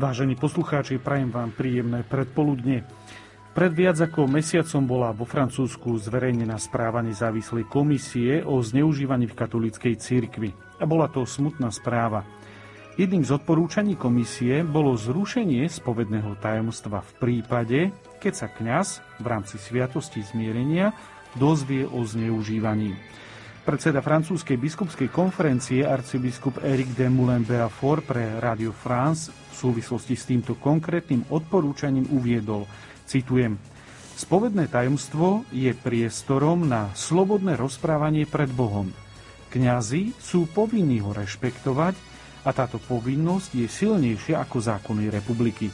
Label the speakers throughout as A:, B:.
A: Vážení poslucháči, prajem vám príjemné predpoludne. Pred viac ako mesiacom bola vo Francúzsku zverejnená správa nezávislej komisie o zneužívaní v katolíckej cirkvi. A bola to smutná správa. Jedným z odporúčaní komisie bolo zrušenie spovedného tajomstva v prípade, keď sa kňaz v rámci sviatosti zmierenia dozvie o zneužívaní. Predseda francúzskej biskupskej konferencie arcibiskup Eric de Moulin-Béafort pre Radio France súvislosti s týmto konkrétnym odporúčaním uviedol, citujem, Spovedné tajomstvo je priestorom na slobodné rozprávanie pred Bohom. Kňazi sú povinní ho rešpektovať a táto povinnosť je silnejšia ako zákony republiky.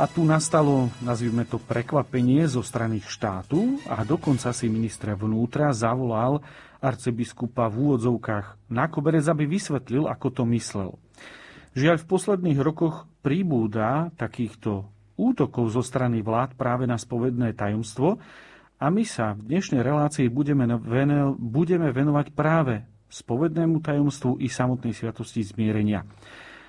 A: A tu nastalo, nazvime to, prekvapenie zo strany štátu a dokonca si ministra vnútra zavolal arcibiskupa v úvodzovkách na koberec, aby vysvetlil, ako to myslel. Žiaľ, v posledných rokoch príbúda takýchto útokov zo strany vlád práve na spovedné tajomstvo a my sa v dnešnej relácii budeme, budeme venovať práve spovednému tajomstvu i samotnej sviatosti zmierenia.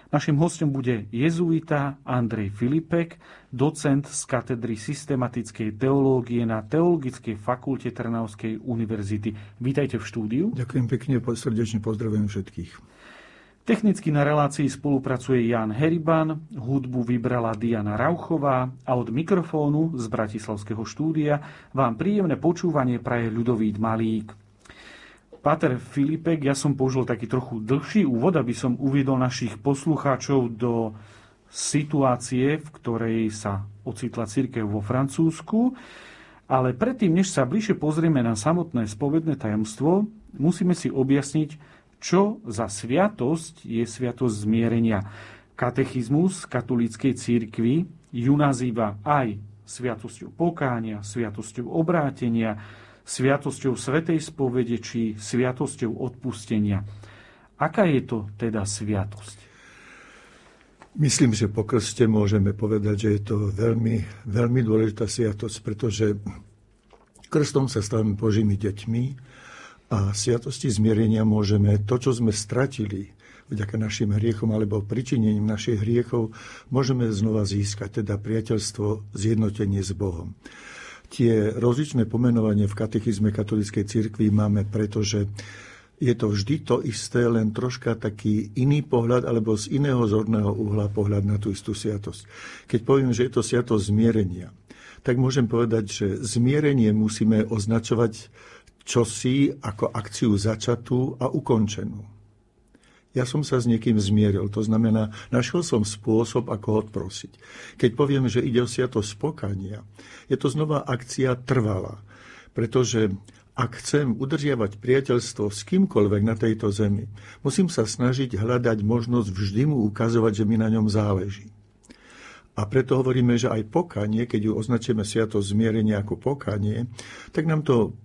A: Našim hostom bude jezuita Andrej Filipek, docent z katedry systematickej teológie na Teologickej fakulte Trnavskej univerzity. Vítajte v štúdiu.
B: Ďakujem pekne, srdečne pozdravujem všetkých.
A: Technicky na relácii spolupracuje Jan Heriban, hudbu vybrala Diana Rauchová a od mikrofónu z Bratislavského štúdia vám príjemné počúvanie praje ľudový Malík. Páter Filipek, ja som použil taký trochu dlhší úvod, aby som uviedol našich poslucháčov do situácie, v ktorej sa ocitla církev vo Francúzsku. Ale predtým, než sa bližšie pozrieme na samotné spovedné tajomstvo, musíme si objasniť, čo za sviatosť je sviatosť zmierenia. Katechizmus katolíckej církvy ju nazýva aj sviatosťou pokánia, sviatosťou obrátenia, sviatosťou Svetej spovede či sviatosťou odpustenia. Aká je to teda sviatosť?
B: Myslím, že po krste môžeme povedať, že je to veľmi, veľmi dôležitá sviatosť, pretože krstom sa stávame Božími deťmi a sviatosti zmierenia môžeme to, čo sme stratili vďaka našim hriechom alebo pričinením našich hriechov, môžeme znova získať, teda priateľstvo, zjednotenie s Bohom tie rozličné pomenovanie v katechizme katolíckej cirkvi máme, pretože je to vždy to isté, len troška taký iný pohľad alebo z iného zorného uhla pohľad na tú istú sviatosť. Keď poviem, že je to sviatosť zmierenia, tak môžem povedať, že zmierenie musíme označovať čosi ako akciu začatú a ukončenú ja som sa s niekým zmieril. To znamená, našiel som spôsob, ako odprosiť. Keď poviem, že ide o sviatosť spokania, je to znova akcia trvalá. Pretože ak chcem udržiavať priateľstvo s kýmkoľvek na tejto zemi, musím sa snažiť hľadať možnosť vždy mu ukazovať, že mi na ňom záleží. A preto hovoríme, že aj pokanie, keď ju označíme sviatosť zmierenia ako pokanie, tak nám to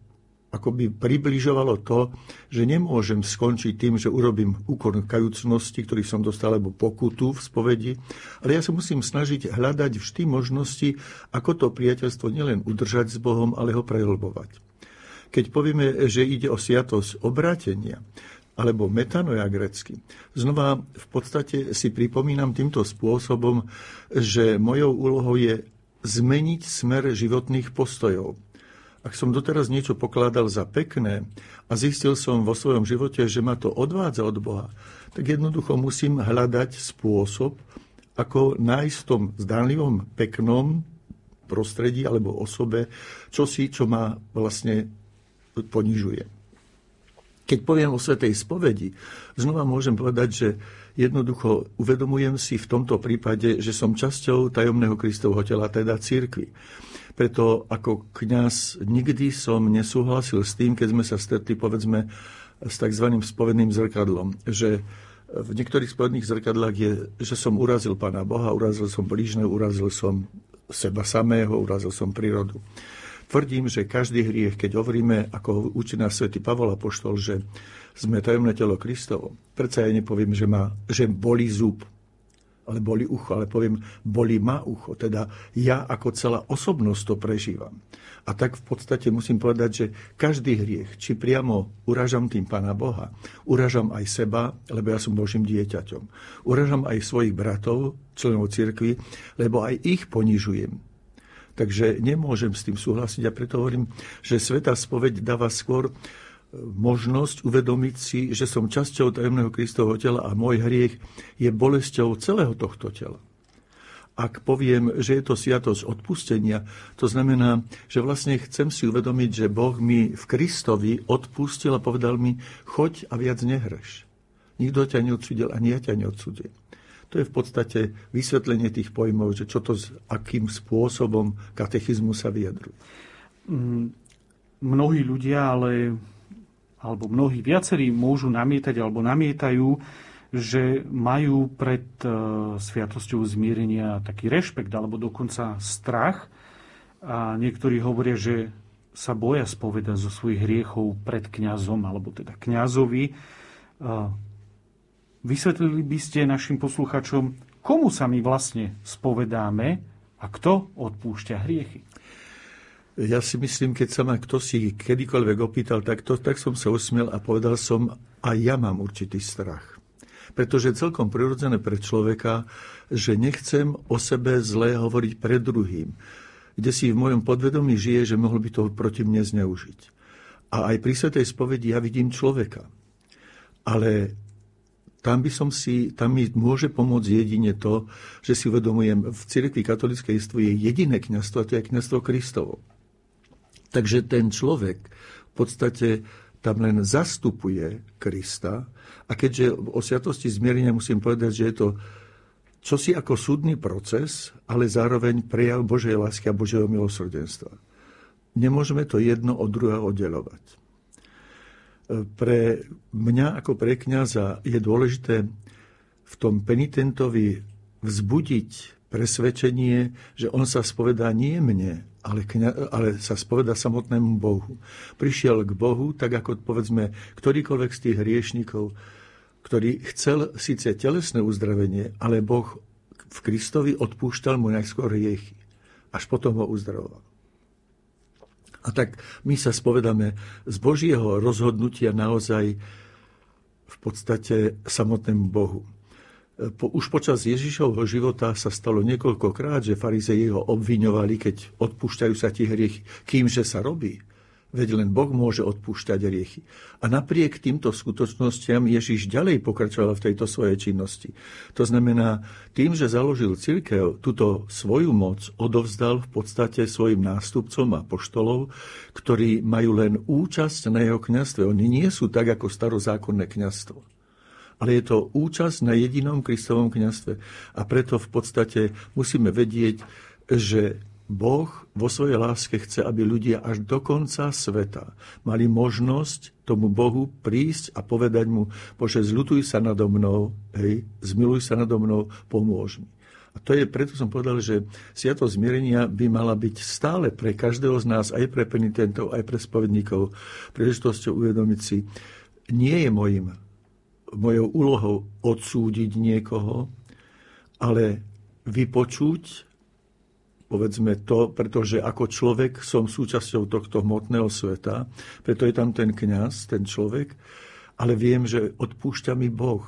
B: akoby približovalo to, že nemôžem skončiť tým, že urobím úkon kajúcnosti, ktorý som dostal, alebo pokutu v spovedi, ale ja sa musím snažiť hľadať vždy možnosti, ako to priateľstvo nielen udržať s Bohom, ale ho prehlbovať. Keď povieme, že ide o sviatosť obrátenia, alebo metanoja grecky. Znova v podstate si pripomínam týmto spôsobom, že mojou úlohou je zmeniť smer životných postojov ak som doteraz niečo pokladal za pekné a zistil som vo svojom živote, že ma to odvádza od Boha, tak jednoducho musím hľadať spôsob, ako nájsť v tom zdánlivom peknom prostredí alebo osobe čosi, čo ma vlastne ponižuje. Keď poviem o Svetej spovedi, znova môžem povedať, že jednoducho uvedomujem si v tomto prípade, že som časťou tajomného Kristovho tela, teda církvy. Preto ako kňaz nikdy som nesúhlasil s tým, keď sme sa stretli, povedzme, s tzv. spovedným zrkadlom, že v niektorých spovedných zrkadlách je, že som urazil Pána Boha, urazil som blížneho, urazil som seba samého, urazil som prírodu. Tvrdím, že každý hriech, keď hovoríme, ako učí nás svätý Pavol Apoštol, že sme tajomné telo Kristovo, predsa ja nepoviem, že, má, že bolí zub, ale boli ucho, ale poviem, boli ma ucho. Teda ja ako celá osobnosť to prežívam. A tak v podstate musím povedať, že každý hriech, či priamo uražam tým Pána Boha, uražam aj seba, lebo ja som Božím dieťaťom. Uražam aj svojich bratov, členov cirkvi, lebo aj ich ponižujem. Takže nemôžem s tým súhlasiť a preto hovorím, že Sveta spoveď dáva skôr možnosť uvedomiť si, že som časťou tajomného Kristovho tela a môj hriech je bolesťou celého tohto tela. Ak poviem, že je to sviatosť odpustenia, to znamená, že vlastne chcem si uvedomiť, že Boh mi v Kristovi odpustil a povedal mi, choď a viac nehreš. Nikto ťa neodsudil, ani ja ťa neodsudil. To je v podstate vysvetlenie tých pojmov, že čo to, s akým spôsobom katechizmu sa vyjadruje.
A: Mm, mnohí ľudia ale alebo mnohí viacerí môžu namietať alebo namietajú, že majú pred e, sviatosťou zmierenia taký rešpekt alebo dokonca strach. A niektorí hovoria, že sa boja spoveda zo svojich hriechov pred kňazom alebo teda kňazovi. E, vysvetlili by ste našim posluchačom, komu sa my vlastne spovedáme a kto odpúšťa hriechy?
B: Ja si myslím, keď sa ma kto si kedykoľvek opýtal takto, tak som sa usmiel a povedal som, a ja mám určitý strach. Pretože celkom prirodzené pre človeka, že nechcem o sebe zlé hovoriť pred druhým, kde si v mojom podvedomí žije, že mohol by to proti mne zneužiť. A aj pri Svetej spovedi ja vidím človeka. Ale tam by som si, tam mi môže pomôcť jedine to, že si uvedomujem, v cirkvi katolíckej je jediné kniazstvo, a to je kniazstvo Kristovo. Takže ten človek v podstate tam len zastupuje Krista a keďže o sviatosti zmierenia musím povedať, že je to čosi ako súdny proces, ale zároveň prejav Božej lásky a Božieho milosrdenstva. Nemôžeme to jedno od druhého oddelovať. Pre mňa ako pre kniaza je dôležité v tom penitentovi vzbudiť presvedčenie, že on sa spovedá nie mne, ale, kňa, ale sa spoveda samotnému Bohu. Prišiel k Bohu, tak ako povedzme ktorýkoľvek z tých hriešnikov, ktorý chcel síce telesné uzdravenie, ale Boh v Kristovi odpúšťal mu najskôr hriechy. Až potom ho uzdravoval. A tak my sa spovedáme z Božieho rozhodnutia naozaj v podstate samotnému Bohu po, už počas Ježišovho života sa stalo niekoľkokrát, že farizeji ho obviňovali, keď odpúšťajú sa ti hriechy, kýmže sa robí. Veď len Boh môže odpúšťať hriechy. A napriek týmto skutočnostiam Ježiš ďalej pokračoval v tejto svojej činnosti. To znamená, tým, že založil církev, túto svoju moc odovzdal v podstate svojim nástupcom a poštolov, ktorí majú len účasť na jeho kňastve. Oni nie sú tak ako starozákonné kňastvo ale je to účasť na jedinom Kristovom kniastve. A preto v podstate musíme vedieť, že Boh vo svojej láske chce, aby ľudia až do konca sveta mali možnosť tomu Bohu prísť a povedať mu, Bože, zľutuj sa nado mnou, hej, zmiluj sa nado mnou, pomôž mi. A to je, preto som povedal, že sviatosť zmierenia by mala byť stále pre každého z nás, aj pre penitentov, aj pre spovedníkov, príležitosťou uvedomiť si, nie je mojim mojou úlohou odsúdiť niekoho, ale vypočuť, povedzme to, pretože ako človek som súčasťou tohto hmotného sveta, preto je tam ten kňaz, ten človek, ale viem, že odpúšťa mi Boh.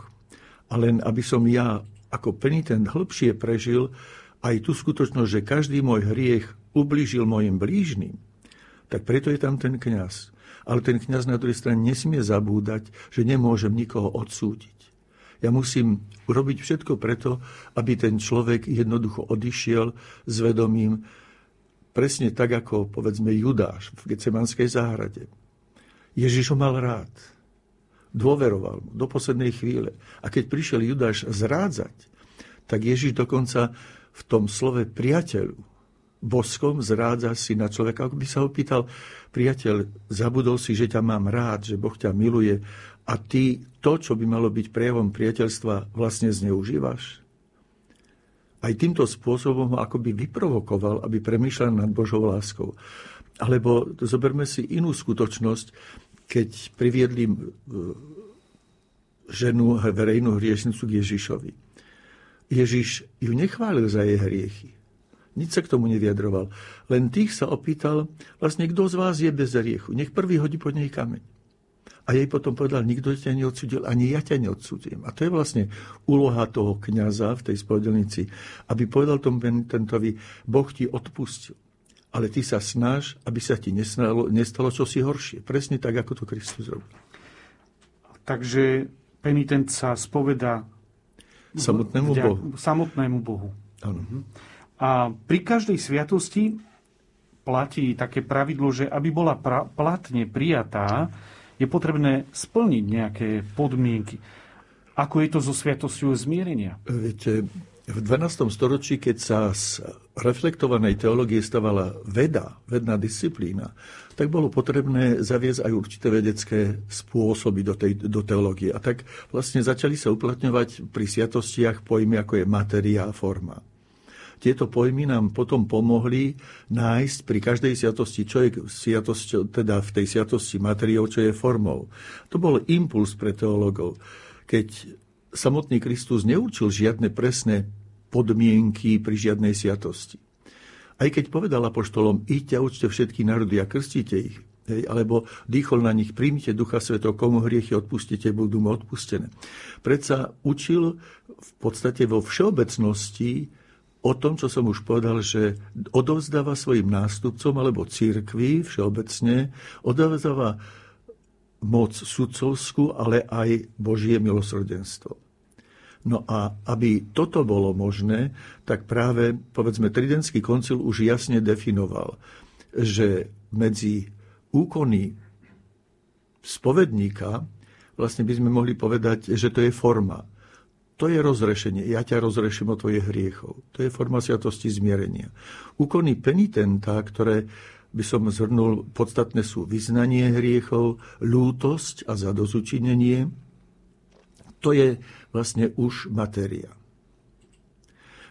B: A len aby som ja ako penitent hĺbšie prežil aj tú skutočnosť, že každý môj hriech ublížil mojim blížnym, tak preto je tam ten kňaz ale ten kňaz na druhej strane nesmie zabúdať, že nemôžem nikoho odsúdiť. Ja musím urobiť všetko preto, aby ten človek jednoducho odišiel s vedomím presne tak, ako povedzme Judáš v Gecemanskej záhrade. Ježiš ho mal rád. Dôveroval mu do poslednej chvíle. A keď prišiel Judáš zrádzať, tak Ježiš dokonca v tom slove priateľu boskom zrádza si na človeka. Ako by sa ho pýtal, priateľ, zabudol si, že ťa mám rád, že Boh ťa miluje a ty to, čo by malo byť prejavom priateľstva, vlastne zneužívaš? Aj týmto spôsobom ho akoby vyprovokoval, aby premýšľal nad Božou láskou. Alebo zoberme si inú skutočnosť, keď priviedli ženu, verejnú hriešnicu k Ježišovi. Ježiš ju nechválil za jej hriechy. Nič sa k tomu neviadroval. Len tých sa opýtal, vlastne kto z vás je bez hriechu. Nech prvý hodí po nej kameň. A jej potom povedal, nikto ťa neodsudil, ani ja ťa neodsudím. A to je vlastne úloha toho kňaza v tej spodelnici, aby povedal tomu penitentovi, Boh ti odpustil. Ale ty sa snaž, aby sa ti nestalo, nestalo čosi horšie. Presne tak, ako to Kristus robil.
A: Takže penitent sa spoveda
B: samotnému Bohu.
A: Samotnému Bohu.
B: Áno.
A: A pri každej sviatosti platí také pravidlo, že aby bola pra- platne prijatá, je potrebné splniť nejaké podmienky. Ako je to so sviatosťou zmierenia?
B: Viete, v 12. storočí, keď sa z reflektovanej teológie stávala veda, vedná disciplína, tak bolo potrebné zaviesť aj určité vedecké spôsoby do, tej, do teológie. A tak vlastne začali sa uplatňovať pri sviatostiach pojmy, ako je materia a forma. Tieto pojmy nám potom pomohli nájsť pri každej sviatosti, čo je sviatosť, teda v tej sviatosti materiou, čo je formou. To bol impuls pre teológov. Keď samotný Kristus neurčil žiadne presné podmienky pri žiadnej sviatosti. Aj keď povedal apoštolom, iďte a učte všetky národy a krstite ich, hej, alebo dýchol na nich, príjmite Ducha Sveto, komu hriechy odpustite, budú mu odpustené. Predsa učil v podstate vo všeobecnosti o tom, čo som už povedal, že odovzdáva svojim nástupcom alebo církvi všeobecne, odovzdáva moc sudcovskú, ale aj Božie milosrdenstvo. No a aby toto bolo možné, tak práve, povedzme, Tridentský koncil už jasne definoval, že medzi úkony spovedníka vlastne by sme mohli povedať, že to je forma. To je rozrešenie. Ja ťa rozreším o tvojich hriechov. To je forma sviatosti zmierenia. Úkony penitenta, ktoré by som zhrnul, podstatné sú vyznanie hriechov, lútosť a zadozučinenie. To je vlastne už matéria.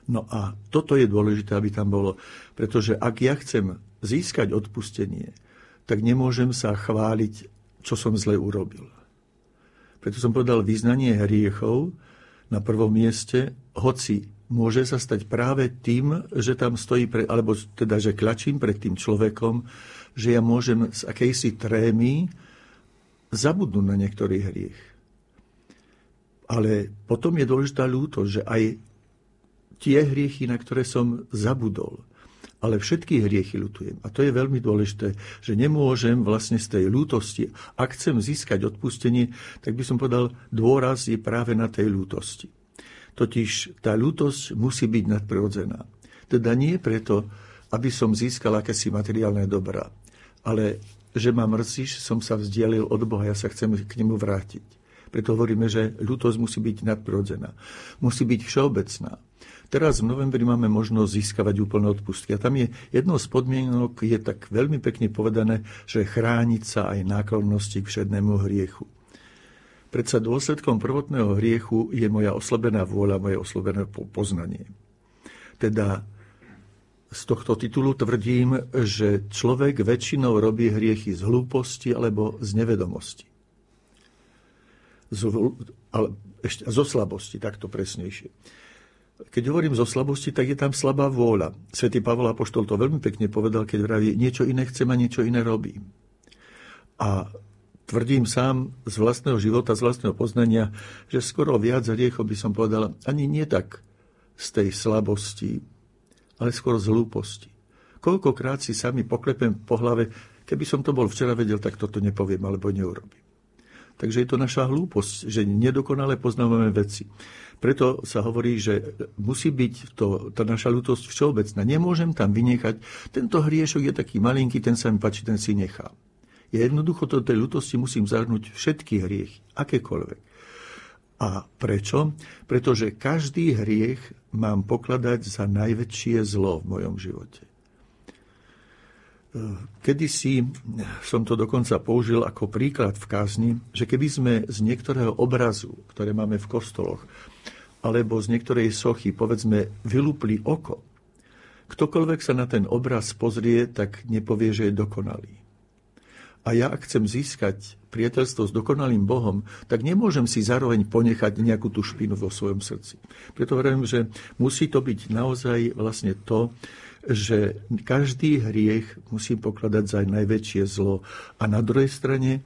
B: No a toto je dôležité, aby tam bolo, pretože ak ja chcem získať odpustenie, tak nemôžem sa chváliť, čo som zle urobil. Preto som povedal vyznanie hriechov, na prvom mieste, hoci môže sa stať práve tým, že tam stojí, pre, alebo teda, že klačím pred tým človekom, že ja môžem z akejsi trémy zabudnúť na niektorý hriech. Ale potom je dôležitá ľúto, že aj tie hriechy, na ktoré som zabudol, ale všetky hriechy ľutujem. A to je veľmi dôležité, že nemôžem vlastne z tej ľútosti, ak chcem získať odpustenie, tak by som povedal, dôraz je práve na tej ľútosti. Totiž tá ľútosť musí byť nadprirodzená. Teda nie preto, aby som získal akési materiálne dobrá, ale že ma že som sa vzdialil od Boha, ja sa chcem k nemu vrátiť. Preto hovoríme, že ľútosť musí byť nadprirodzená. Musí byť všeobecná. Teraz v novembri máme možnosť získavať úplné odpustky. A tam je jednou z podmienok, je tak veľmi pekne povedané, že chrániť sa aj náklonnosti k všednému hriechu. Predsa dôsledkom prvotného hriechu je moja oslabená vôľa, moje oslabené poznanie. Teda z tohto titulu tvrdím, že človek väčšinou robí hriechy z hlúposti alebo z nevedomosti. Z, ale ešte, zo slabosti, takto presnejšie. Keď hovorím zo slabosti, tak je tam slabá vôľa. Svetý Pavol Apoštol to veľmi pekne povedal, keď vraví, niečo iné chcem a niečo iné robím. A tvrdím sám z vlastného života, z vlastného poznania, že skoro viac hriechov by som povedal ani nie tak z tej slabosti, ale skôr z hlúposti. Koľkokrát si sami poklepem po hlave, keby som to bol včera vedel, tak toto nepoviem alebo neurobím. Takže je to naša hlúposť, že nedokonale poznávame veci. Preto sa hovorí, že musí byť to, tá naša ľutosť všeobecná. Nemôžem tam vynechať, tento hriešok je taký malinký, ten sa mi páči, ten si nechá. Ja jednoducho do tej ľutosti musím zahrnúť všetky hriechy, akékoľvek. A prečo? Pretože každý hriech mám pokladať za najväčšie zlo v mojom živote. Kedysi som to dokonca použil ako príklad v kázni, že keby sme z niektorého obrazu, ktoré máme v kostoloch, alebo z niektorej sochy, povedzme, vylúpli oko, ktokoľvek sa na ten obraz pozrie, tak nepovie, že je dokonalý. a ja ak chcem získať priateľstvo s dokonalým Bohom, tak nemôžem si zároveň ponechať nejakú tú špinu vo svojom srdci. Preto hovorím, že musí to byť naozaj vlastne to, že každý hriech musím pokladať za najväčšie zlo a na druhej strane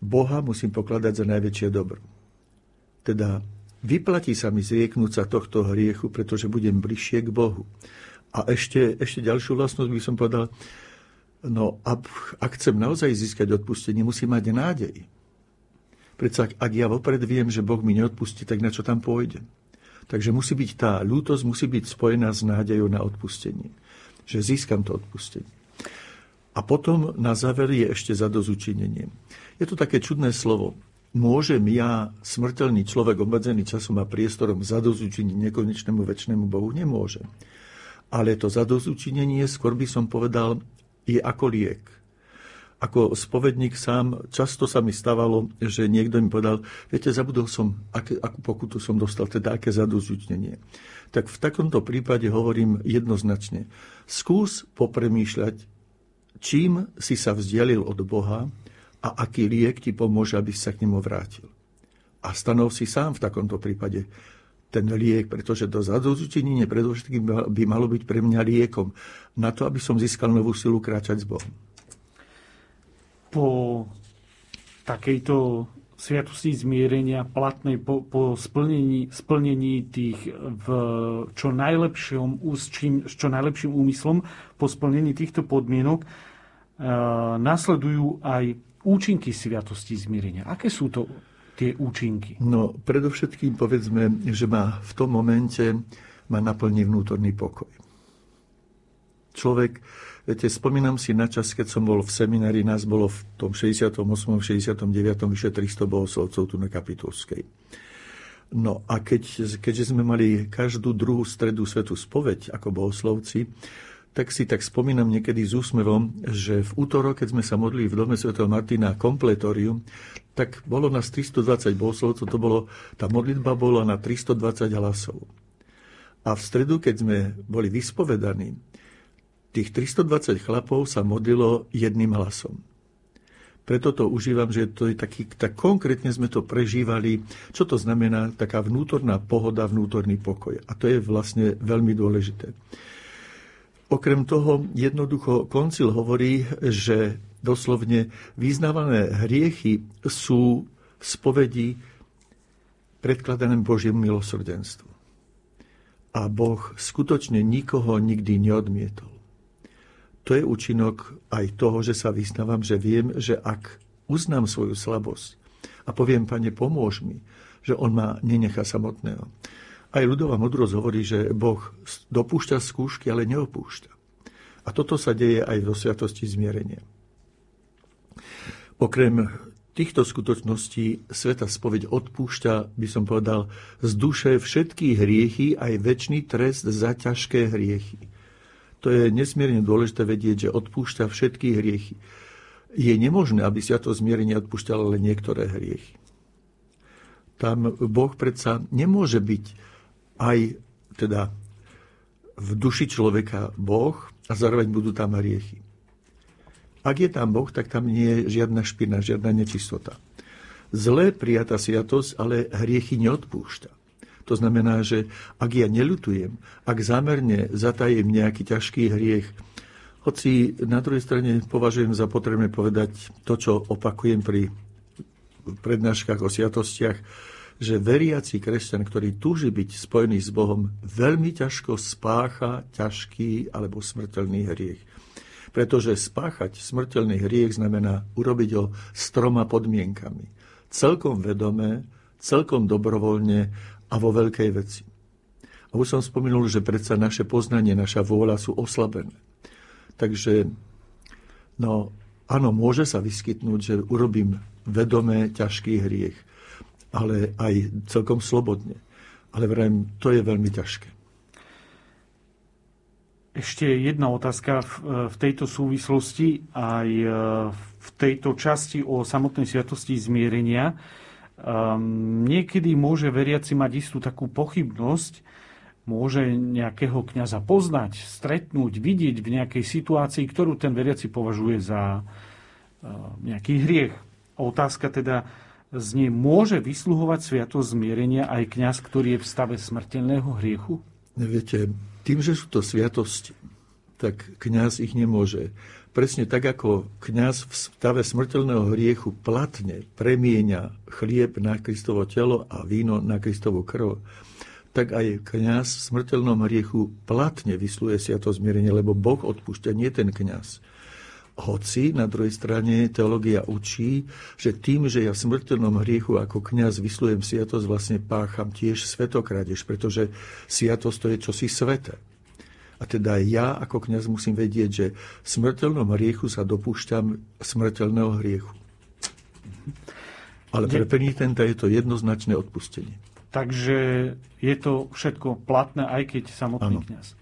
B: Boha musím pokladať za najväčšie dobro. Teda vyplatí sa mi zrieknúť sa tohto hriechu, pretože budem bližšie k Bohu. A ešte, ešte ďalšiu vlastnosť by som povedal, no ak, ak chcem naozaj získať odpustenie, musím mať nádej. Predsa ak ja vopred viem, že Boh mi neodpustí, tak na čo tam pôjdem? Takže musí byť tá ľútosť musí byť spojená s nádejou na odpustenie. Že získam to odpustenie. A potom na záver je ešte zadozučinenie. Je to také čudné slovo. Môžem ja, smrteľný človek, obmedzený časom a priestorom, zadozučiniť nekonečnému väčšnému Bohu? Nemôžem ale to zadozučinenie, skôr by som povedal, je ako liek. Ako spovedník sám, často sa mi stávalo, že niekto mi povedal, viete, zabudol som, aké, akú pokutu som dostal, teda aké zadozučnenie. Tak v takomto prípade hovorím jednoznačne, skús popremýšľať, čím si sa vzdialil od Boha a aký liek ti pomôže, aby si sa k nemu vrátil. A stanov si sám v takomto prípade ten liek, pretože to zadozučinenie predovšetkým by malo byť pre mňa liekom na to, aby som získal novú silu kráčať s Bohom.
A: Po takejto sviatosti zmierenia platnej po, po splnení, splnení tých v čo najlepšom, s, s čo najlepším úmyslom, po splnení týchto podmienok e, nasledujú aj účinky sviatosti zmierenia. Aké sú to tie účinky?
B: No, predovšetkým povedzme, že ma v tom momente ma naplní vnútorný pokoj. Človek, viete, spomínam si na čas, keď som bol v seminári, nás bolo v tom 68. 69. vyše 300 bohoslovcov tu na Kapitulskej. No a keď, keďže sme mali každú druhú stredu svetu spoveď ako bohoslovci, tak si tak spomínam niekedy s úsmevom, že v útorok, keď sme sa modlili v dome Sv. Martina kompletorium, tak bolo nás 320 bohoslovcov, to bolo, tá modlitba bola na 320 hlasov. A v stredu, keď sme boli vyspovedaní, tých 320 chlapov sa modlilo jedným hlasom. Preto to užívam, že to je taký, tak konkrétne sme to prežívali, čo to znamená taká vnútorná pohoda, vnútorný pokoj. A to je vlastne veľmi dôležité. Okrem toho jednoducho koncil hovorí, že doslovne vyznávané hriechy sú v spovedi predkladané Božiemu milosrdenstvu. A Boh skutočne nikoho nikdy neodmietol. To je účinok aj toho, že sa vyznávam, že viem, že ak uznám svoju slabosť a poviem, pane, pomôž mi, že on ma nenechá samotného, aj ľudová modrosť hovorí, že Boh dopúšťa skúšky, ale neopúšťa. A toto sa deje aj vo sviatosti zmierenia. Okrem týchto skutočností sveta spoveď odpúšťa, by som povedal, z duše všetky hriechy aj väčší trest za ťažké hriechy. To je nesmierne dôležité vedieť, že odpúšťa všetky hriechy. Je nemožné, aby to zmierenie odpúšťalo len niektoré hriechy. Tam Boh predsa nemôže byť aj teda v duši človeka Boh a zároveň budú tam hriechy. Ak je tam Boh, tak tam nie je žiadna špina, žiadna nečistota. Zlé prijatá sviatosť, ale hriechy neodpúšťa. To znamená, že ak ja nelutujem, ak zámerne zatajem nejaký ťažký hriech, hoci na druhej strane považujem za potrebné povedať to, čo opakujem pri prednáškach o sviatostiach, že veriaci kresťan, ktorý túži byť spojený s Bohom, veľmi ťažko spácha ťažký alebo smrteľný hriech. Pretože spáchať smrteľný hriech znamená urobiť ho s troma podmienkami. Celkom vedomé, celkom dobrovoľne a vo veľkej veci. A už som spomenul, že predsa naše poznanie, naša vôľa sú oslabené. Takže, no, áno, môže sa vyskytnúť, že urobím vedomé ťažký hriech ale aj celkom slobodne. Ale vrajím, to je veľmi ťažké.
A: Ešte jedna otázka v tejto súvislosti, aj e, v tejto časti o samotnej sviatosti zmierenia. Um, niekedy môže veriaci mať istú takú pochybnosť, môže nejakého kňaza poznať, stretnúť, vidieť v nejakej situácii, ktorú ten veriaci považuje za
C: nejaký hriech. Otázka teda znie, môže vysluhovať sviatosť zmierenia aj kňaz, ktorý je v stave smrteľného hriechu?
B: Viete, tým, že sú to sviatosti, tak kňaz ich nemôže. Presne tak, ako kňaz v stave smrteľného hriechu platne premieňa chlieb na Kristovo telo a víno na Kristovo krv, tak aj kňaz v smrteľnom hriechu platne vysluje sviatosť zmierenia, lebo Boh odpúšťa, nie ten kňaz. Hoci na druhej strane teológia učí, že tým, že ja v smrteľnom hriechu ako kňaz vyslujem sviatosť, vlastne pácham tiež svetokradež, pretože sviatosť to je čosi svete. A teda ja ako kňaz musím vedieť, že v smrteľnom hriechu sa dopúšťam smrteľného hriechu. Ale pre penitenta je to jednoznačné odpustenie.
C: Takže je to všetko platné, aj keď samotný ano. kniaz.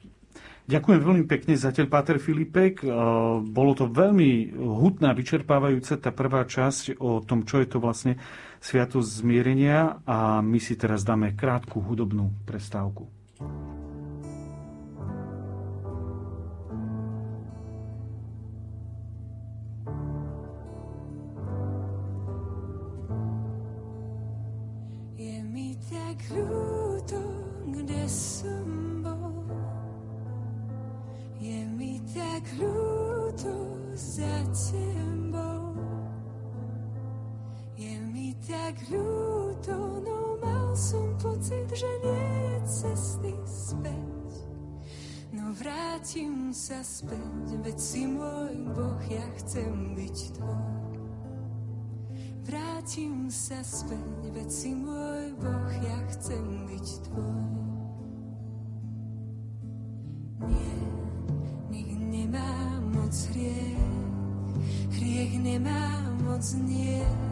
C: Ďakujem veľmi pekne zatiaľ, Páter Filipek. E, bolo to veľmi hutná, vyčerpávajúce tá prvá časť o tom, čo je to vlastne Sviatosť zmierenia a my si teraz dáme krátku hudobnú prestávku. ľúto, no mal som pocit, že nie je cesty späť. No vrátim sa späť, veď si môj Boh, ja chcem byť tvoj. Vrátim sa späť, veď si môj Boh, ja chcem byť tvoj. Nie, nech nemá moc hriech, hriech nemá moc nie.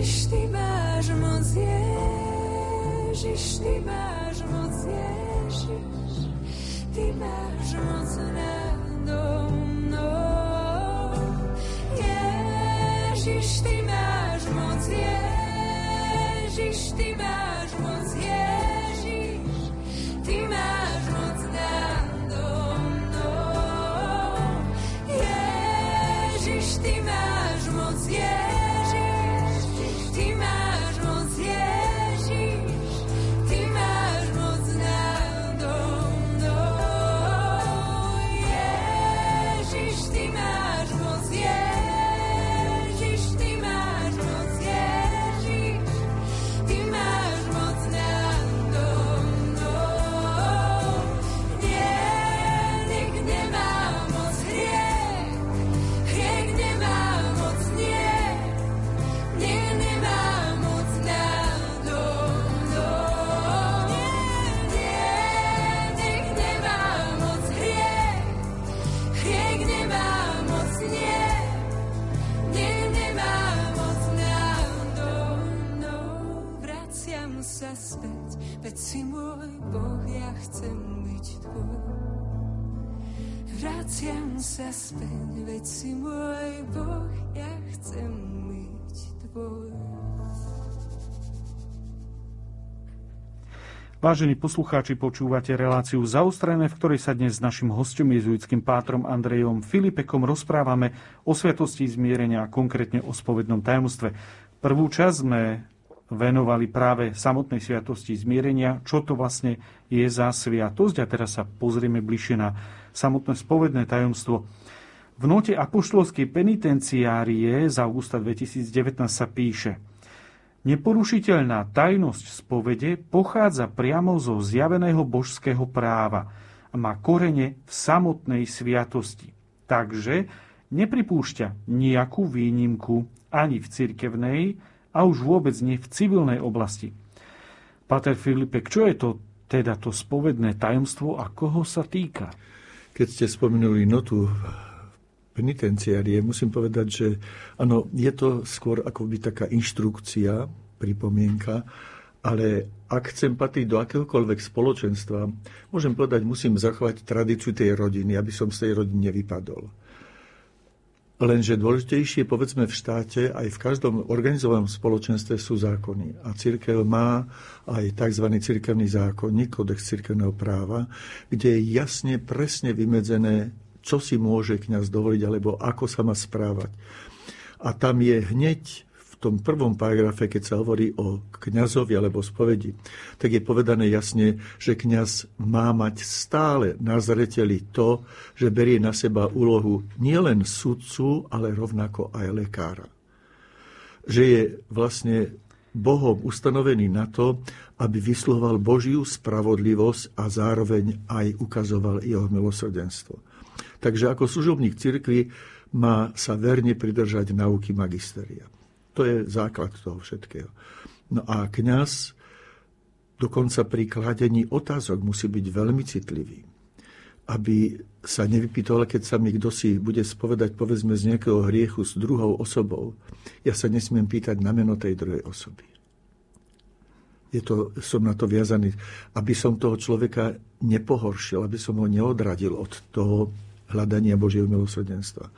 C: Ježiš, ty máš moc, Ježiš, ty máš moc, Ježiš, ty máš moc nado mnou. Ježiš, ty Vážení poslucháči, počúvate reláciu zaostrené, v ktorej sa dnes s našim hostom jezuitským pátrom Andrejom Filipekom rozprávame o sviatosti zmierenia a konkrétne o spovednom tajomstve. Prvú časť sme venovali práve samotnej sviatosti zmierenia, čo to vlastne je za sviatosť a teraz sa pozrieme bližšie na samotné spovedné tajomstvo.
A: V note apoštolskej penitenciárie z augusta 2019 sa píše Neporušiteľná tajnosť spovede pochádza priamo zo zjaveného božského práva a má korene v samotnej sviatosti. Takže nepripúšťa nejakú výnimku ani v cirkevnej, a už vôbec nie v civilnej oblasti. Pater Filipek, čo je to teda to spovedné tajomstvo a koho sa týka?
B: Keď ste spomenuli notu penitenciárie, musím povedať, že áno, je to skôr akoby taká inštrukcia, pripomienka, ale ak chcem patriť do akéhokoľvek spoločenstva, môžem povedať, musím zachovať tradíciu tej rodiny, aby som z tej rodiny nevypadol. Lenže dôležitejšie, povedzme v štáte, aj v každom organizovanom spoločenstve sú zákony. A církev má aj tzv. církevný zákonník, kodex církevného práva, kde je jasne, presne vymedzené, čo si môže kňaz dovoliť, alebo ako sa má správať. A tam je hneď tom prvom paragrafe, keď sa hovorí o kňazovi alebo spovedi, tak je povedané jasne, že kňaz má mať stále na zreteli to, že berie na seba úlohu nielen sudcu, ale rovnako aj lekára. Že je vlastne Bohom ustanovený na to, aby vysloval Božiu spravodlivosť a zároveň aj ukazoval jeho milosrdenstvo. Takže ako služobník cirkvi má sa verne pridržať nauky magisteria. To je základ toho všetkého. No a kňaz dokonca pri kladení otázok musí byť veľmi citlivý, aby sa nevypýtal, keď sa mi kto si bude spovedať, povedzme, z nejakého hriechu s druhou osobou, ja sa nesmiem pýtať na meno tej druhej osoby. Je to, som na to viazaný, aby som toho človeka nepohoršil, aby som ho neodradil od toho hľadania Božieho milosrdenstva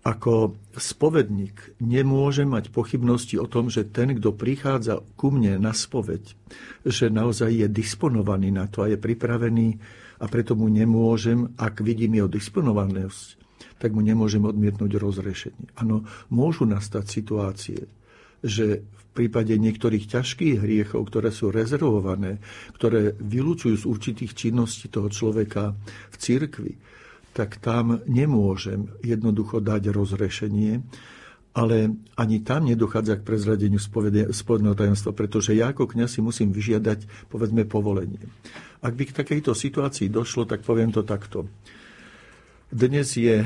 B: ako spovedník nemôže mať pochybnosti o tom, že ten, kto prichádza ku mne na spoveď, že naozaj je disponovaný na to a je pripravený a preto mu nemôžem, ak vidím jeho disponovanosť, tak mu nemôžem odmietnúť rozrešenie. Áno, môžu nastať situácie, že v prípade niektorých ťažkých hriechov, ktoré sú rezervované, ktoré vylúčujú z určitých činností toho človeka v cirkvi, tak tam nemôžem jednoducho dať rozrešenie, ale ani tam nedochádza k prezradeniu spovedného tajomstva, pretože ja ako kniaz si musím vyžiadať, povedzme, povolenie. Ak by k takejto situácii došlo, tak poviem to takto. Dnes je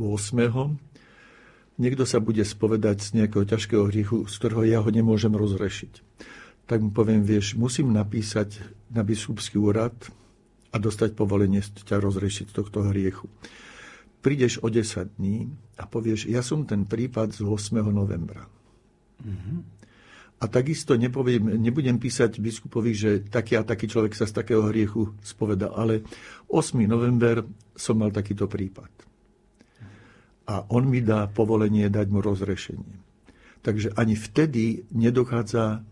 B: 8. Niekto sa bude spovedať z nejakého ťažkého hriechu, z ktorého ja ho nemôžem rozrešiť. Tak mu poviem, vieš, musím napísať na biskupský úrad, a dostať povolenie ťa rozriešiť z tohto hriechu. Prídeš o 10 dní a povieš, ja som ten prípad z 8. novembra. Mm-hmm. A takisto nepoviem, nebudem písať biskupovi, že taký a taký človek sa z takého hriechu spoveda, ale 8. november som mal takýto prípad. A on mi dá povolenie dať mu rozrešenie. Takže ani vtedy nedochádza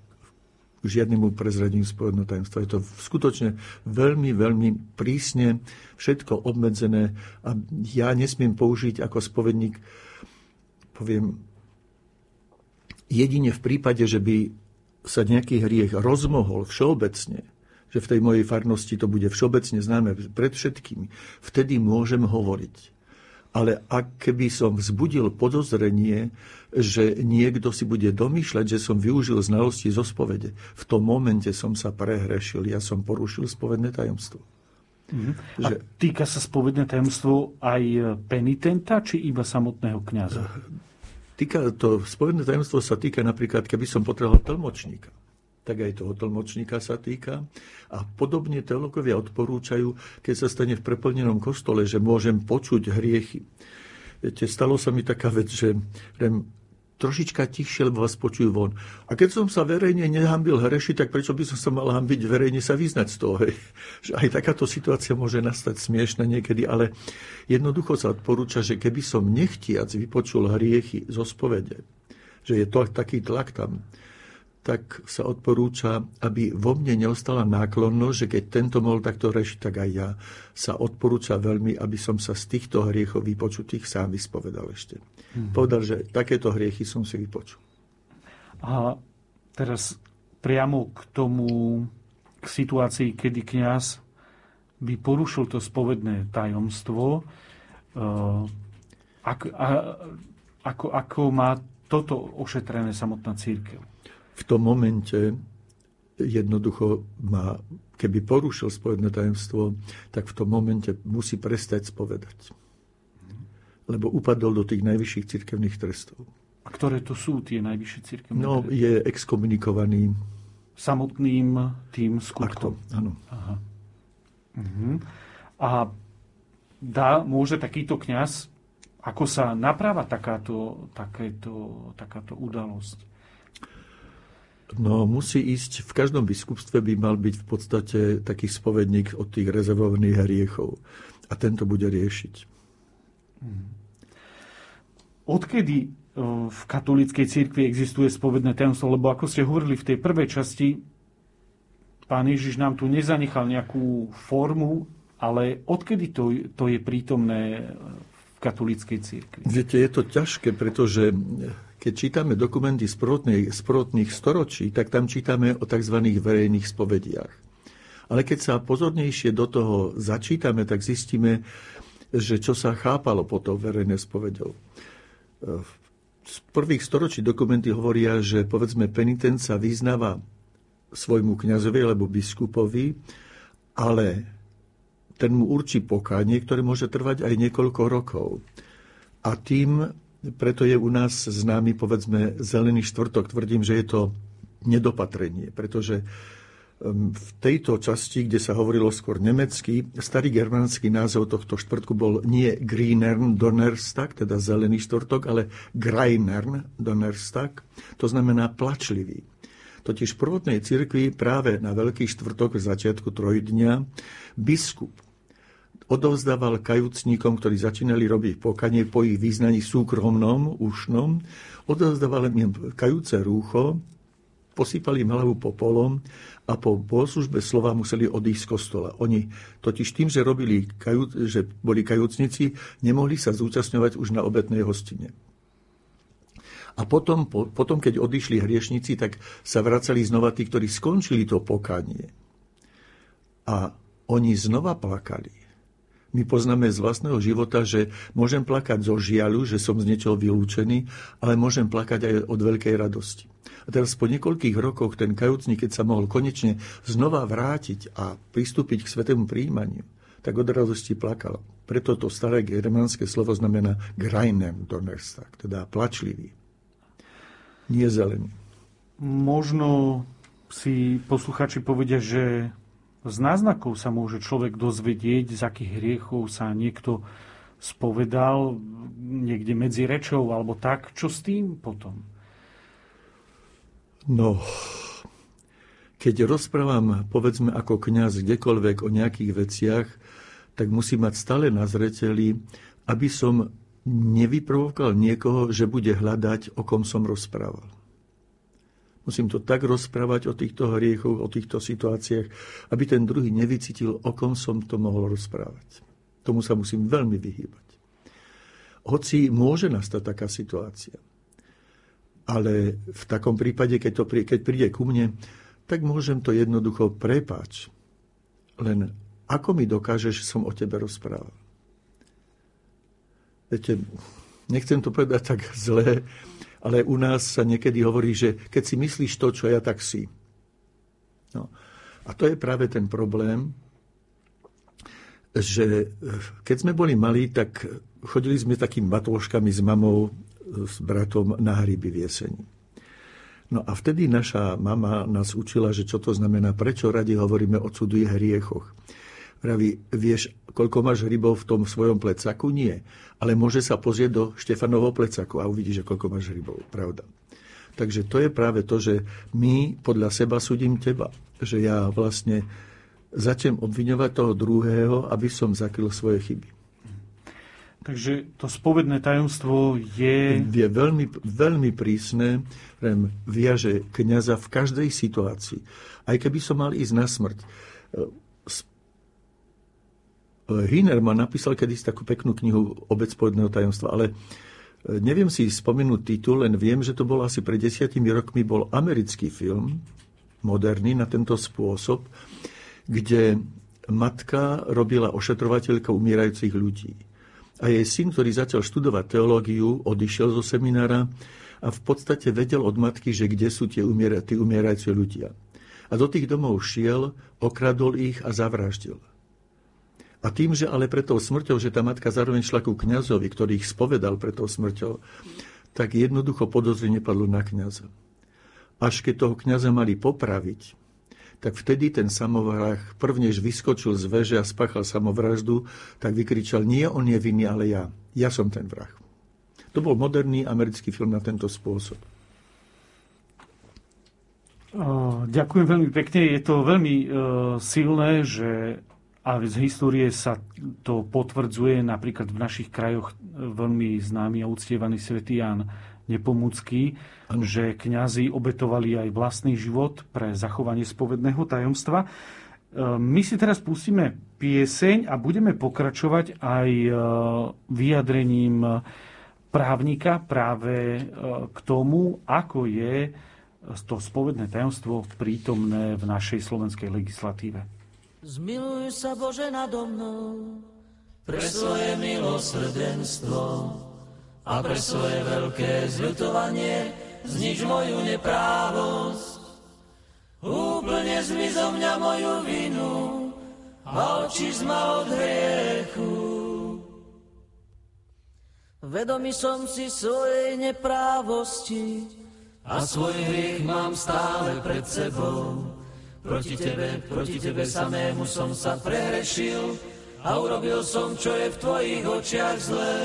B: žiadnemu prezradeniu spovedného tajomstva. Je to skutočne veľmi, veľmi prísne všetko obmedzené a ja nesmiem použiť ako spovedník, poviem, jedine v prípade, že by sa nejaký hriech rozmohol všeobecne, že v tej mojej farnosti to bude všeobecne známe pred všetkými, vtedy môžem hovoriť ale ak keby som vzbudil podozrenie, že niekto si bude domýšľať, že som využil znalosti zo spovede, v tom momente som sa prehrešil, ja som porušil spovedné tajomstvo.
A: Mm-hmm. Že... A týka sa spovedné tajomstvo aj penitenta, či iba samotného kniaza?
B: Týka to, spovedné tajomstvo sa týka napríklad, keby som potreboval tlmočníka tak aj toho tlmočníka sa týka. A podobne teologovia odporúčajú, keď sa stane v preplnenom kostole, že môžem počuť hriechy. Viete, stalo sa mi taká vec, že rem, trošička tichšie, lebo vás počujú von. A keď som sa verejne nehambil hrešiť, tak prečo by som sa mal hambiť verejne sa vyznať z toho? Hej? Že aj takáto situácia môže nastať smiešna niekedy, ale jednoducho sa odporúča, že keby som nechtiac vypočul hriechy zo spovede, že je to taký tlak tam, tak sa odporúča, aby vo mne neostala náklonnosť, že keď tento mohol takto rešiť, tak aj ja. Sa odporúča veľmi, aby som sa z týchto hriechov vypočutých sám vyspovedal ešte. Hmm. Povedal, že takéto hriechy som si vypočul.
A: A teraz priamo k tomu, k situácii, kedy kňaz by porušil to spovedné tajomstvo, ako, a, ako, ako má toto ošetrené samotná církev?
B: V tom momente jednoducho má, keby porušil spovedné tajemstvo, tak v tom momente musí prestať spovedať. Lebo upadol do tých najvyšších cirkevných trestov.
A: A ktoré to sú tie najvyššie cirkevné
B: No, tresty? je exkomunikovaný
A: samotným tým skutkom.
B: Aktom, áno.
A: Aha. Uh-huh. A dá, môže takýto kňaz, ako sa napráva takáto, takéto, takáto udalosť?
B: No, musí ísť, v každom biskupstve by mal byť v podstate taký spovedník od tých rezervovaných hriechov. A tento bude riešiť.
A: Mhm. Odkedy v katolíckej cirkvi existuje spovedné tajomstvo? Lebo ako ste hovorili v tej prvej časti, pán Ježiš nám tu nezanechal nejakú formu, ale odkedy to, to je prítomné v katolíckej cirkvi?
B: Viete, je to ťažké, pretože keď čítame dokumenty z, prvotných storočí, tak tam čítame o tzv. verejných spovediach. Ale keď sa pozornejšie do toho začítame, tak zistíme, že čo sa chápalo po to verejné spovedou. Z prvých storočí dokumenty hovoria, že povedzme penitent sa vyznáva svojmu kňazovi alebo biskupovi, ale ten mu určí pokánie, ktoré môže trvať aj niekoľko rokov. A tým preto je u nás známy, povedzme, zelený štvrtok. Tvrdím, že je to nedopatrenie, pretože v tejto časti, kde sa hovorilo skôr nemecky, starý germánsky názov tohto štvrtku bol nie Greenern Donnerstag, teda zelený štvrtok, ale Greinern Donnerstag, to znamená plačlivý. Totiž v prvotnej cirkvi práve na Veľký štvrtok v začiatku trojdňa biskup odovzdával kajúcníkom, ktorí začínali robiť pokanie po ich význaní súkromnom, ušnom, odovzdával im kajúce rúcho, posypali im hlavu popolom a po bohoslužbe slova museli odísť z kostola. Oni totiž tým, že, robili kajú, že boli kajúcnici, nemohli sa zúčastňovať už na obetnej hostine. A potom, po, potom, keď odišli hriešnici, tak sa vracali znova tí, ktorí skončili to pokanie. A oni znova plakali. My poznáme z vlastného života, že môžem plakať zo žiaľu, že som z niečoho vylúčený, ale môžem plakať aj od veľkej radosti. A teraz po niekoľkých rokoch ten kajúcnik, keď sa mohol konečne znova vrátiť a pristúpiť k svetému príjmaniu, tak od radosti plakal. Preto to staré germánske slovo znamená greinem Donnerstag, teda plačlivý. Nie zelený.
A: Možno si posluchači povedia, že z náznakov sa môže človek dozvedieť, z akých hriechov sa niekto spovedal niekde medzi rečou alebo tak. Čo s tým potom?
B: No, keď rozprávam, povedzme ako kňaz kdekoľvek o nejakých veciach, tak musím mať stále na zreteli, aby som nevyprovokoval niekoho, že bude hľadať, o kom som rozprával. Musím to tak rozprávať o týchto hriechoch, o týchto situáciách, aby ten druhý nevycítil, o kom som to mohol rozprávať. Tomu sa musím veľmi vyhýbať. Hoci môže nastať taká situácia, ale v takom prípade, keď, to, keď príde ku mne, tak môžem to jednoducho prepáč. Len ako mi dokážeš, že som o tebe rozprával? Viete, nechcem to povedať tak zle, ale u nás sa niekedy hovorí, že keď si myslíš to, čo ja, tak si. No. A to je práve ten problém, že eh, keď sme boli malí, tak chodili sme takými batôžkami s mamou, s bratom na hryby v jeseni. No a vtedy naša mama nás učila, že čo to znamená, prečo radi hovoríme o cudých hriechoch. Praví, vieš, koľko máš rybov v tom svojom plecaku? Nie. Ale môže sa pozrieť do Štefanovho plecaku a uvidí, že koľko máš rybov. Pravda. Takže to je práve to, že my podľa seba súdim teba. Že ja vlastne začnem obviňovať toho druhého, aby som zakryl svoje chyby.
A: Takže to spovedné tajomstvo je...
B: Je veľmi, veľmi prísne, viaže kniaza v každej situácii. Aj keby som mal ísť na smrť Hinerman napísal kedysi takú peknú knihu Obec povedného tajomstva, ale e, neviem si spomenúť titul, len viem, že to bolo asi pred desiatimi rokmi, bol americký film, moderný na tento spôsob, kde matka robila ošetrovateľka umierajúcich ľudí. A jej syn, ktorý začal študovať teológiu, odišiel zo seminára a v podstate vedel od matky, že kde sú tie umiera, tí umierajúci ľudia. A do tých domov šiel, okradol ich a zavraždil. A tým, že ale pred tou smrťou, že tá matka zároveň šla ku kniazovi, ktorý ich spovedal pred tou smrťou, tak jednoducho podozrenie padlo na kniaza. Až keď toho kniaza mali popraviť, tak vtedy ten samovrah prvnež vyskočil z veže a spáchal samovraždu, tak vykričal, nie on je vinný, ale ja. Ja som ten vrah. To bol moderný americký film na tento spôsob.
A: Ďakujem veľmi pekne. Je to veľmi uh, silné, že a z histórie sa to potvrdzuje napríklad v našich krajoch veľmi známy a uctievaný svätý Ján Nepomúcky, že kňazi obetovali aj vlastný život pre zachovanie spovedného tajomstva. E, my si teraz pustíme pieseň a budeme pokračovať aj e, vyjadrením právnika práve e, k tomu, ako je to spovedné tajomstvo prítomné v našej slovenskej legislatíve.
D: Zmiluj sa Bože nado mnou pre svoje milosrdenstvo a pre svoje veľké zľutovanie znič moju neprávosť. Úplne zmiz zo mňa moju vinu a oči ma od hriechu. Vedomý som si svojej neprávosti a svoj hriech mám stále pred sebou. Proti tebe, proti tebe samému som sa prehrešil a urobil som, čo je v tvojich očiach zlé.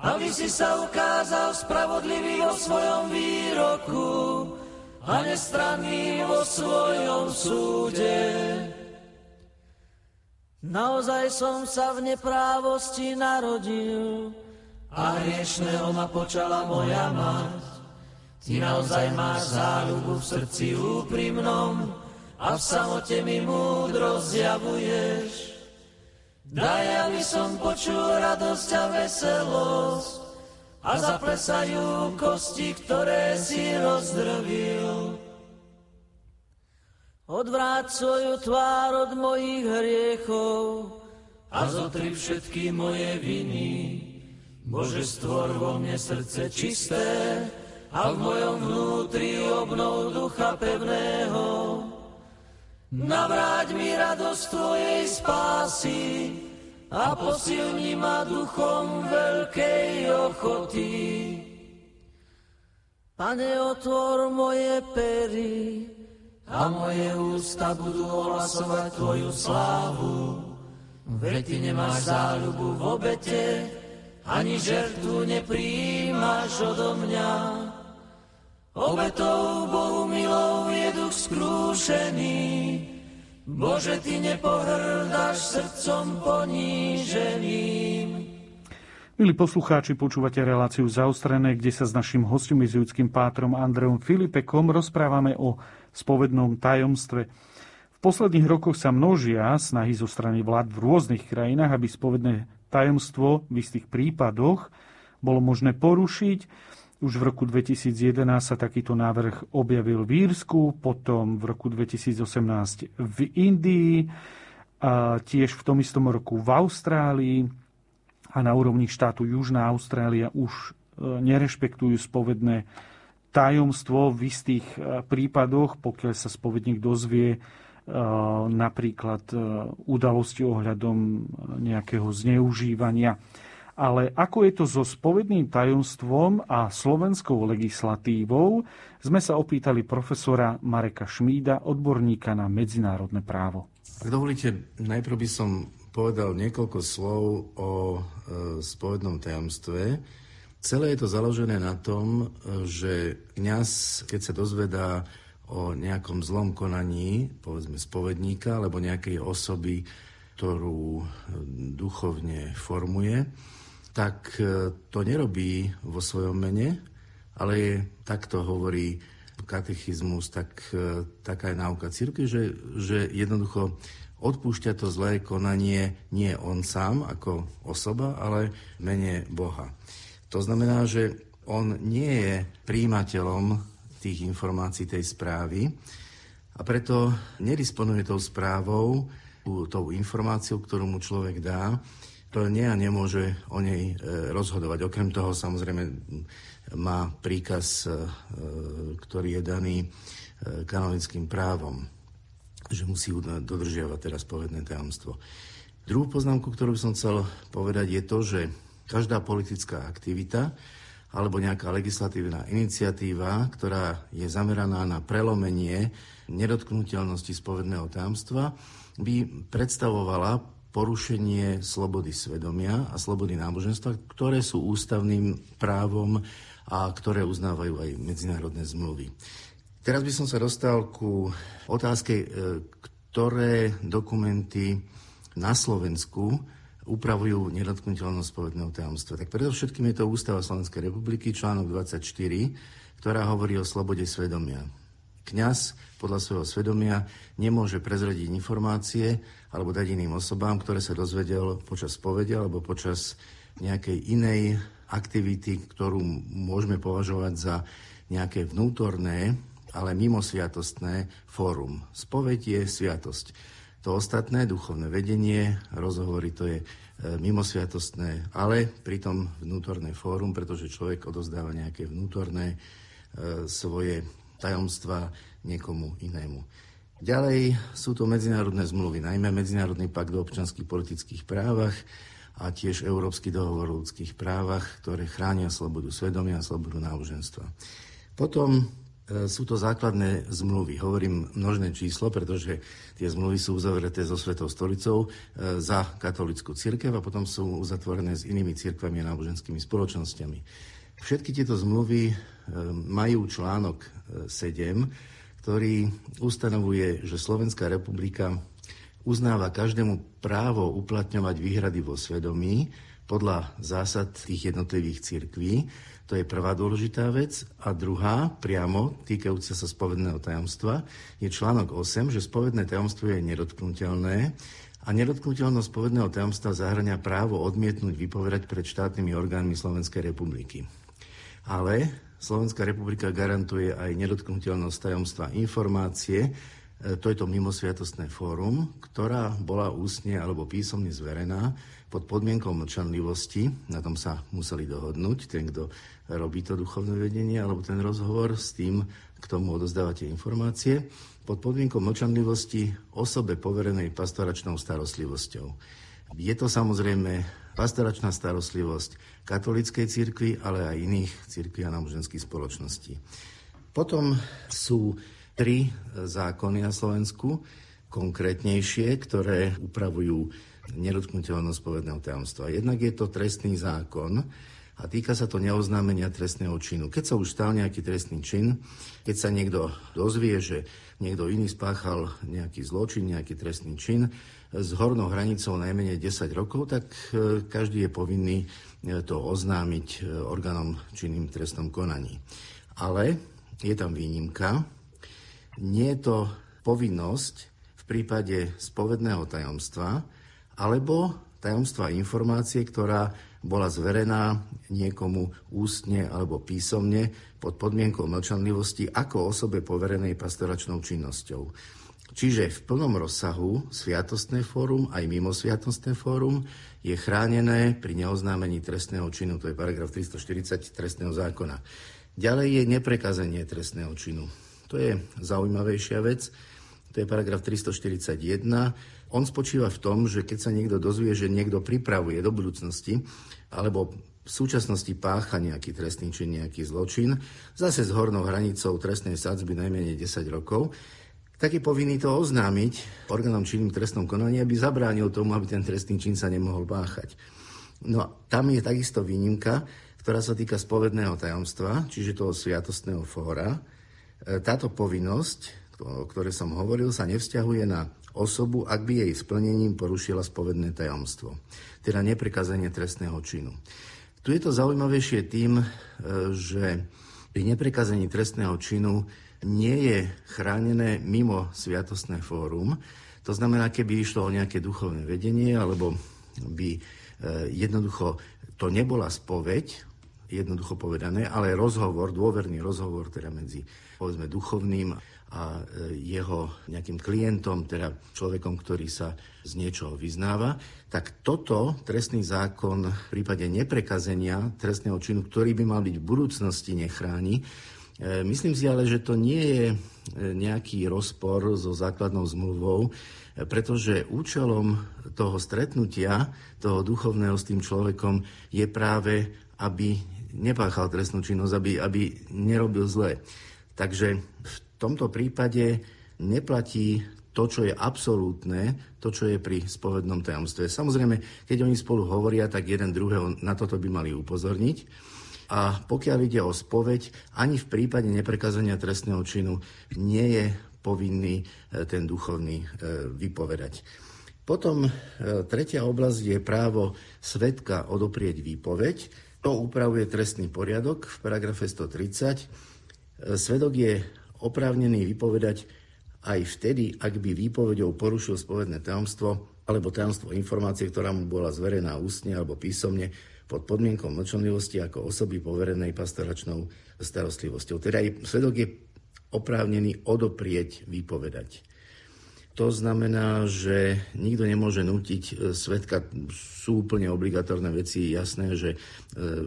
D: Aby si sa ukázal spravodlivý vo svojom výroku a nestranný vo svojom súde. Naozaj som sa v neprávosti narodil a hriešného ma počala moja mať. Ty naozaj máš záľubu v srdci úprimnom a v samote mi múdro zjavuješ. Daj, aby som počul radosť a veselosť a zaplesajú kosti, ktoré si rozdrvil. Odvráť svoju tvár od mojich hriechov a zotri všetky moje viny. Bože, stvor vo mne srdce čisté, a v mojom vnútri obnov ducha pevného. Navráť mi radosť Tvojej spásy a posilni ma duchom veľkej ochoty. Pane, otvor moje pery a moje ústa budú ohlasovať Tvoju slávu. Veď Ty nemáš záľubu v obete, ani žertu nepríjmaš odo mňa. Obetou Bohu milou je duch skrúšený, Bože, Ty nepohrdáš srdcom poníženým.
A: Milí poslucháči, počúvate reláciu zaostrené, kde sa s našim hostom jezuitským pátrom Andreom Filipekom rozprávame o spovednom tajomstve. V posledných rokoch sa množia snahy zo strany vlád v rôznych krajinách, aby spovedné tajomstvo v istých prípadoch bolo možné porušiť už v roku 2011 sa takýto návrh objavil v Írsku, potom v roku 2018 v Indii, a tiež v tom istom roku v Austrálii a na úrovni štátu Južná Austrália už e, nerešpektujú spovedné tajomstvo v istých e, prípadoch, pokiaľ sa spovedník dozvie e, napríklad udalosti ohľadom nejakého zneužívania. Ale ako je to so spovedným tajomstvom a slovenskou legislatívou, sme sa opýtali profesora Mareka Šmída, odborníka na medzinárodné právo.
E: Ak dovolíte, najprv by som povedal niekoľko slov o e, spovednom tajomstve. Celé je to založené na tom, že kňaz, keď sa dozvedá o nejakom zlom konaní, povedzme spovedníka, alebo nejakej osoby, ktorú duchovne formuje, tak e, to nerobí vo svojom mene, ale je, takto hovorí katechizmus, tak, e, taká je náuka círky, že, že jednoducho odpúšťa to zlé konanie nie on sám ako osoba, ale mene Boha. To znamená, že on nie je príjimateľom tých informácií tej správy a preto nedisponuje tou správou, tou informáciou, ktorú mu človek dá, to nie a nemôže o nej rozhodovať. Okrem toho samozrejme má príkaz, ktorý je daný kanonickým právom, že musí dodržiavať teraz povedné tajomstvo. Druhú poznámku, ktorú som chcel povedať, je to, že každá politická aktivita alebo nejaká legislatívna iniciatíva, ktorá je zameraná na prelomenie nedotknutelnosti spovedného tajomstva, by predstavovala porušenie slobody svedomia a slobody náboženstva, ktoré sú ústavným právom a ktoré uznávajú aj medzinárodné zmluvy. Teraz by som sa dostal ku otázke, e, ktoré dokumenty na Slovensku upravujú nedotknutelnosť povedného tajomstva. Tak predovšetkým je to Ústava Slovenskej republiky, článok 24, ktorá hovorí o slobode svedomia. Kňaz podľa svojho svedomia nemôže prezradiť informácie alebo dať iným osobám, ktoré sa dozvedel počas povedia alebo počas nejakej inej aktivity, ktorú môžeme považovať za nejaké vnútorné, ale mimosviatostné fórum. Spoveď je sviatosť. To ostatné, duchovné vedenie, rozhovory, to je e, mimosviatostné, ale pritom vnútorné fórum, pretože človek odozdáva nejaké vnútorné e, svoje tajomstva niekomu inému. Ďalej sú to medzinárodné zmluvy, najmä Medzinárodný pakt o občanských politických právach a tiež Európsky dohovor o ľudských právach, ktoré chránia slobodu svedomia a slobodu náboženstva. Potom E, sú to základné zmluvy. Hovorím množné číslo, pretože tie zmluvy sú uzavreté so Svetou stolicou e, za katolickú církev a potom sú uzatvorené s inými církvami a náboženskými spoločnosťami. Všetky tieto zmluvy e, majú článok 7, ktorý ustanovuje, že Slovenská republika uznáva každému právo uplatňovať výhrady vo svedomí podľa zásad tých jednotlivých církví to je prvá dôležitá vec. A druhá, priamo týkajúca sa spovedného tajomstva, je článok 8, že spovedné tajomstvo je nedotknutelné a nedotknutelnosť spovedného tajomstva zahrania právo odmietnúť vypovedať pred štátnymi orgánmi Slovenskej republiky. Ale Slovenská republika garantuje aj nedotknutelnosť tajomstva informácie, e, to je to mimosviatostné fórum, ktorá bola ústne alebo písomne zverená pod podmienkou mlčanlivosti, na tom sa museli dohodnúť, ten, kto robí to duchovné vedenie alebo ten rozhovor s tým, k tomu odozdávate informácie, pod podmienkou mlčanlivosti osobe poverenej pastoračnou starostlivosťou. Je to samozrejme pastoračná starostlivosť katolíckej cirkvi, ale aj iných cirkví a náboženských spoločností. Potom sú tri zákony na Slovensku, konkrétnejšie, ktoré upravujú nedotknutelnosť povedného tajomstva. Jednak je to trestný zákon a týka sa to neoznámenia trestného činu. Keď sa už stal nejaký trestný čin, keď sa niekto dozvie, že niekto iný spáchal nejaký zločin, nejaký trestný čin s hornou hranicou najmenej 10 rokov, tak e, každý je povinný e, to oznámiť e, orgánom činným trestnom konaní. Ale je tam výnimka. Nie je to povinnosť v prípade spovedného tajomstva, alebo tajomstva informácie, ktorá bola zverená niekomu ústne alebo písomne pod podmienkou mlčanlivosti ako osobe poverenej pastoračnou činnosťou. Čiže v plnom rozsahu sviatostné fórum aj mimo sviatostné fórum je chránené pri neoznámení trestného činu, to je paragraf 340 trestného zákona. Ďalej je neprekazenie trestného činu. To je zaujímavejšia vec, to je paragraf 341 on spočíva v tom, že keď sa niekto dozvie, že niekto pripravuje do budúcnosti, alebo v súčasnosti pácha nejaký trestný čin, nejaký zločin, zase s hornou hranicou trestnej sadzby najmenej 10 rokov, tak je povinný to oznámiť orgánom činným trestnom konaní, aby zabránil tomu, aby ten trestný čin sa nemohol páchať. No a tam je takisto výnimka, ktorá sa týka spovedného tajomstva, čiže toho sviatostného fóra. E, táto povinnosť, o ktorej som hovoril, sa nevzťahuje na osobu, ak by jej splnením porušila spovedné tajomstvo, teda neprekazenie trestného činu. Tu je to zaujímavejšie tým, e, že pri neprekazení trestného činu nie je chránené mimo sviatostné fórum. To znamená, keby išlo o nejaké duchovné vedenie, alebo by e, jednoducho to nebola spoveď, jednoducho povedané, ale rozhovor, dôverný rozhovor teda medzi povedzme duchovným a e, jeho nejakým klientom, teda človekom, ktorý sa z niečoho vyznáva, tak toto trestný zákon v prípade neprekazenia trestného činu, ktorý by mal byť v budúcnosti nechráni, Myslím si ale, že to nie je e, nejaký rozpor so základnou zmluvou, pretože účelom toho stretnutia, toho duchovného s tým človekom je práve, aby nepáchal trestnú činnosť, aby, aby nerobil zle. Takže v tomto prípade neplatí to, čo je absolútne, to, čo je pri spovednom tajomstve. Samozrejme, keď oni spolu hovoria, tak jeden druhého na toto by mali upozorniť. A pokiaľ ide o spoveď, ani v prípade neprekazania trestného činu nie je povinný e, ten duchovný e, vypovedať. Potom e, tretia oblasť je právo svetka odoprieť výpoveď. To upravuje trestný poriadok v paragrafe 130. Svedok je oprávnený vypovedať aj vtedy, ak by výpovedou porušil spovedné tajomstvo alebo tajomstvo informácie, ktorá mu bola zverená ústne alebo písomne pod podmienkou mlčanlivosti ako osoby poverenej pastoračnou starostlivosťou. Teda aj svedok je oprávnený odoprieť vypovedať. To znamená, že nikto nemôže nutiť e, svetka. Sú úplne obligatórne veci, jasné, že e,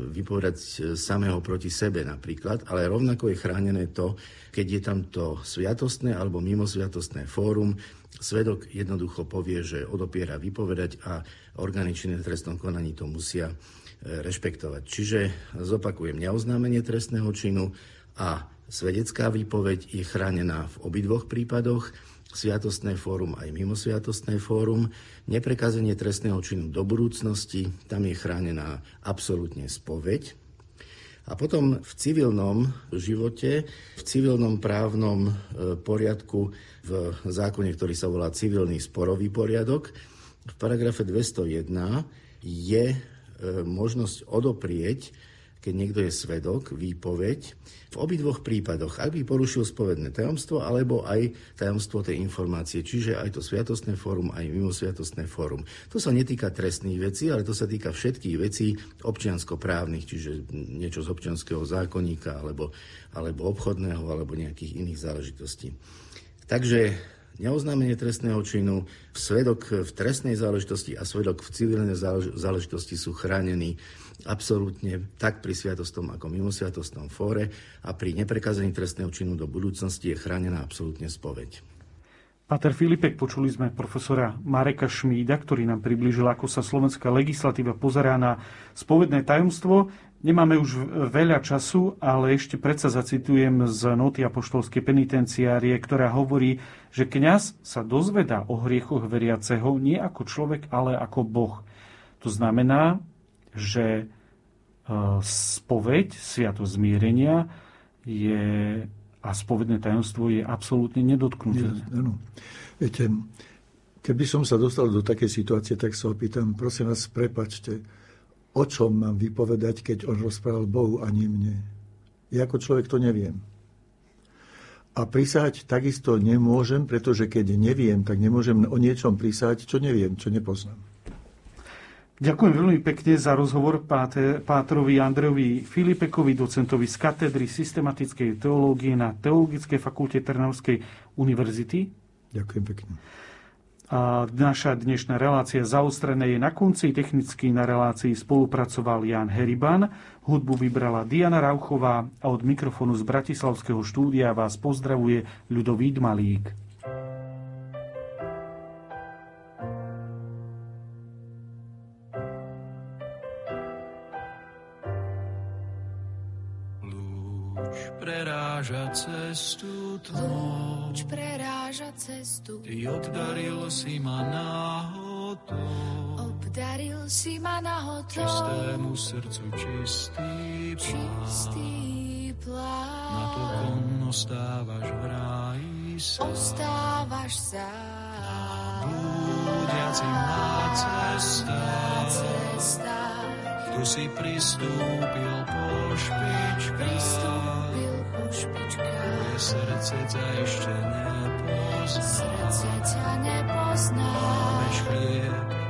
E: vypovedať e, samého proti sebe napríklad, ale rovnako je chránené to, keď je tam to sviatostné alebo mimosviatostné fórum, svedok jednoducho povie, že odopiera vypovedať a orgány činné trestnom konaní to musia rešpektovať. Čiže zopakujem, neoznámenie trestného činu a Svedecká výpoveď je chránená v obidvoch prípadoch, sviatostné fórum aj mimosviatostné fórum. Neprekazenie trestného činu do budúcnosti, tam je chránená absolútne spoveď. A potom v civilnom živote, v civilnom právnom e, poriadku, v zákone, ktorý sa volá civilný sporový poriadok, v paragrafe 201 je možnosť odoprieť keď niekto je svedok, výpoveď, v obidvoch prípadoch, ak by porušil spovedné tajomstvo, alebo aj tajomstvo tej informácie, čiže aj to sviatostné fórum, aj mimosviatostné fórum. To sa netýka trestných vecí, ale to sa týka všetkých vecí občianskoprávnych, čiže niečo z občianského zákonníka, alebo, alebo obchodného, alebo nejakých iných záležitostí. Takže neoznámenie trestného činu, svedok v trestnej záležitosti a svedok v civilnej záležitosti sú chránení absolútne tak pri sviatostom ako mimo sviatostnom fóre a pri neprekazení trestného činu do budúcnosti je chránená absolútne spoveď.
A: Pater Filipek, počuli sme profesora Mareka Šmída, ktorý nám priblížil, ako sa slovenská legislatíva pozerá na spovedné tajomstvo. Nemáme už veľa času, ale ešte predsa zacitujem z noty apoštolskej penitenciárie, ktorá hovorí, že kňaz sa dozvedá o hriechoch veriaceho nie ako človek, ale ako Boh. To znamená, že e, spoveď, sviatosť zmierenia je, a spovedné tajomstvo je absolútne nedotknuté.
B: Viete, keby som sa dostal do takej situácie, tak sa opýtam, prosím vás, prepačte, o čom mám vypovedať, keď on rozprával Bohu a nie mne? Ja ako človek to neviem. A prísať takisto nemôžem, pretože keď neviem, tak nemôžem o niečom prísať, čo neviem, čo nepoznám.
A: Ďakujem veľmi pekne za rozhovor Pátrovi Andrejovi Filipekovi, docentovi z katedry systematickej teológie na Teologickej fakulte Trnavskej univerzity.
B: Ďakujem pekne.
A: Naša dnešná relácia zaostrené je na konci. Technicky na relácii spolupracoval Jan Heriban. Hudbu vybrala Diana Rauchová a od mikrofónu z Bratislavského štúdia vás pozdravuje Ľudovít Malík.
F: Cestu. Ty obdaril si ma náhodou. Obdaril si ma náhodou. Čistému srdcu čistý plán. Čistý plán. Na to kon ostávaš v ráji sám. Ostávaš sám. Búdiacim na cestách. cestách. Tu si pristúpil po špičkách. Pristúpil Moje srdce ťa ešte nepozná. Srdce ťa nepozná. Máš chlieb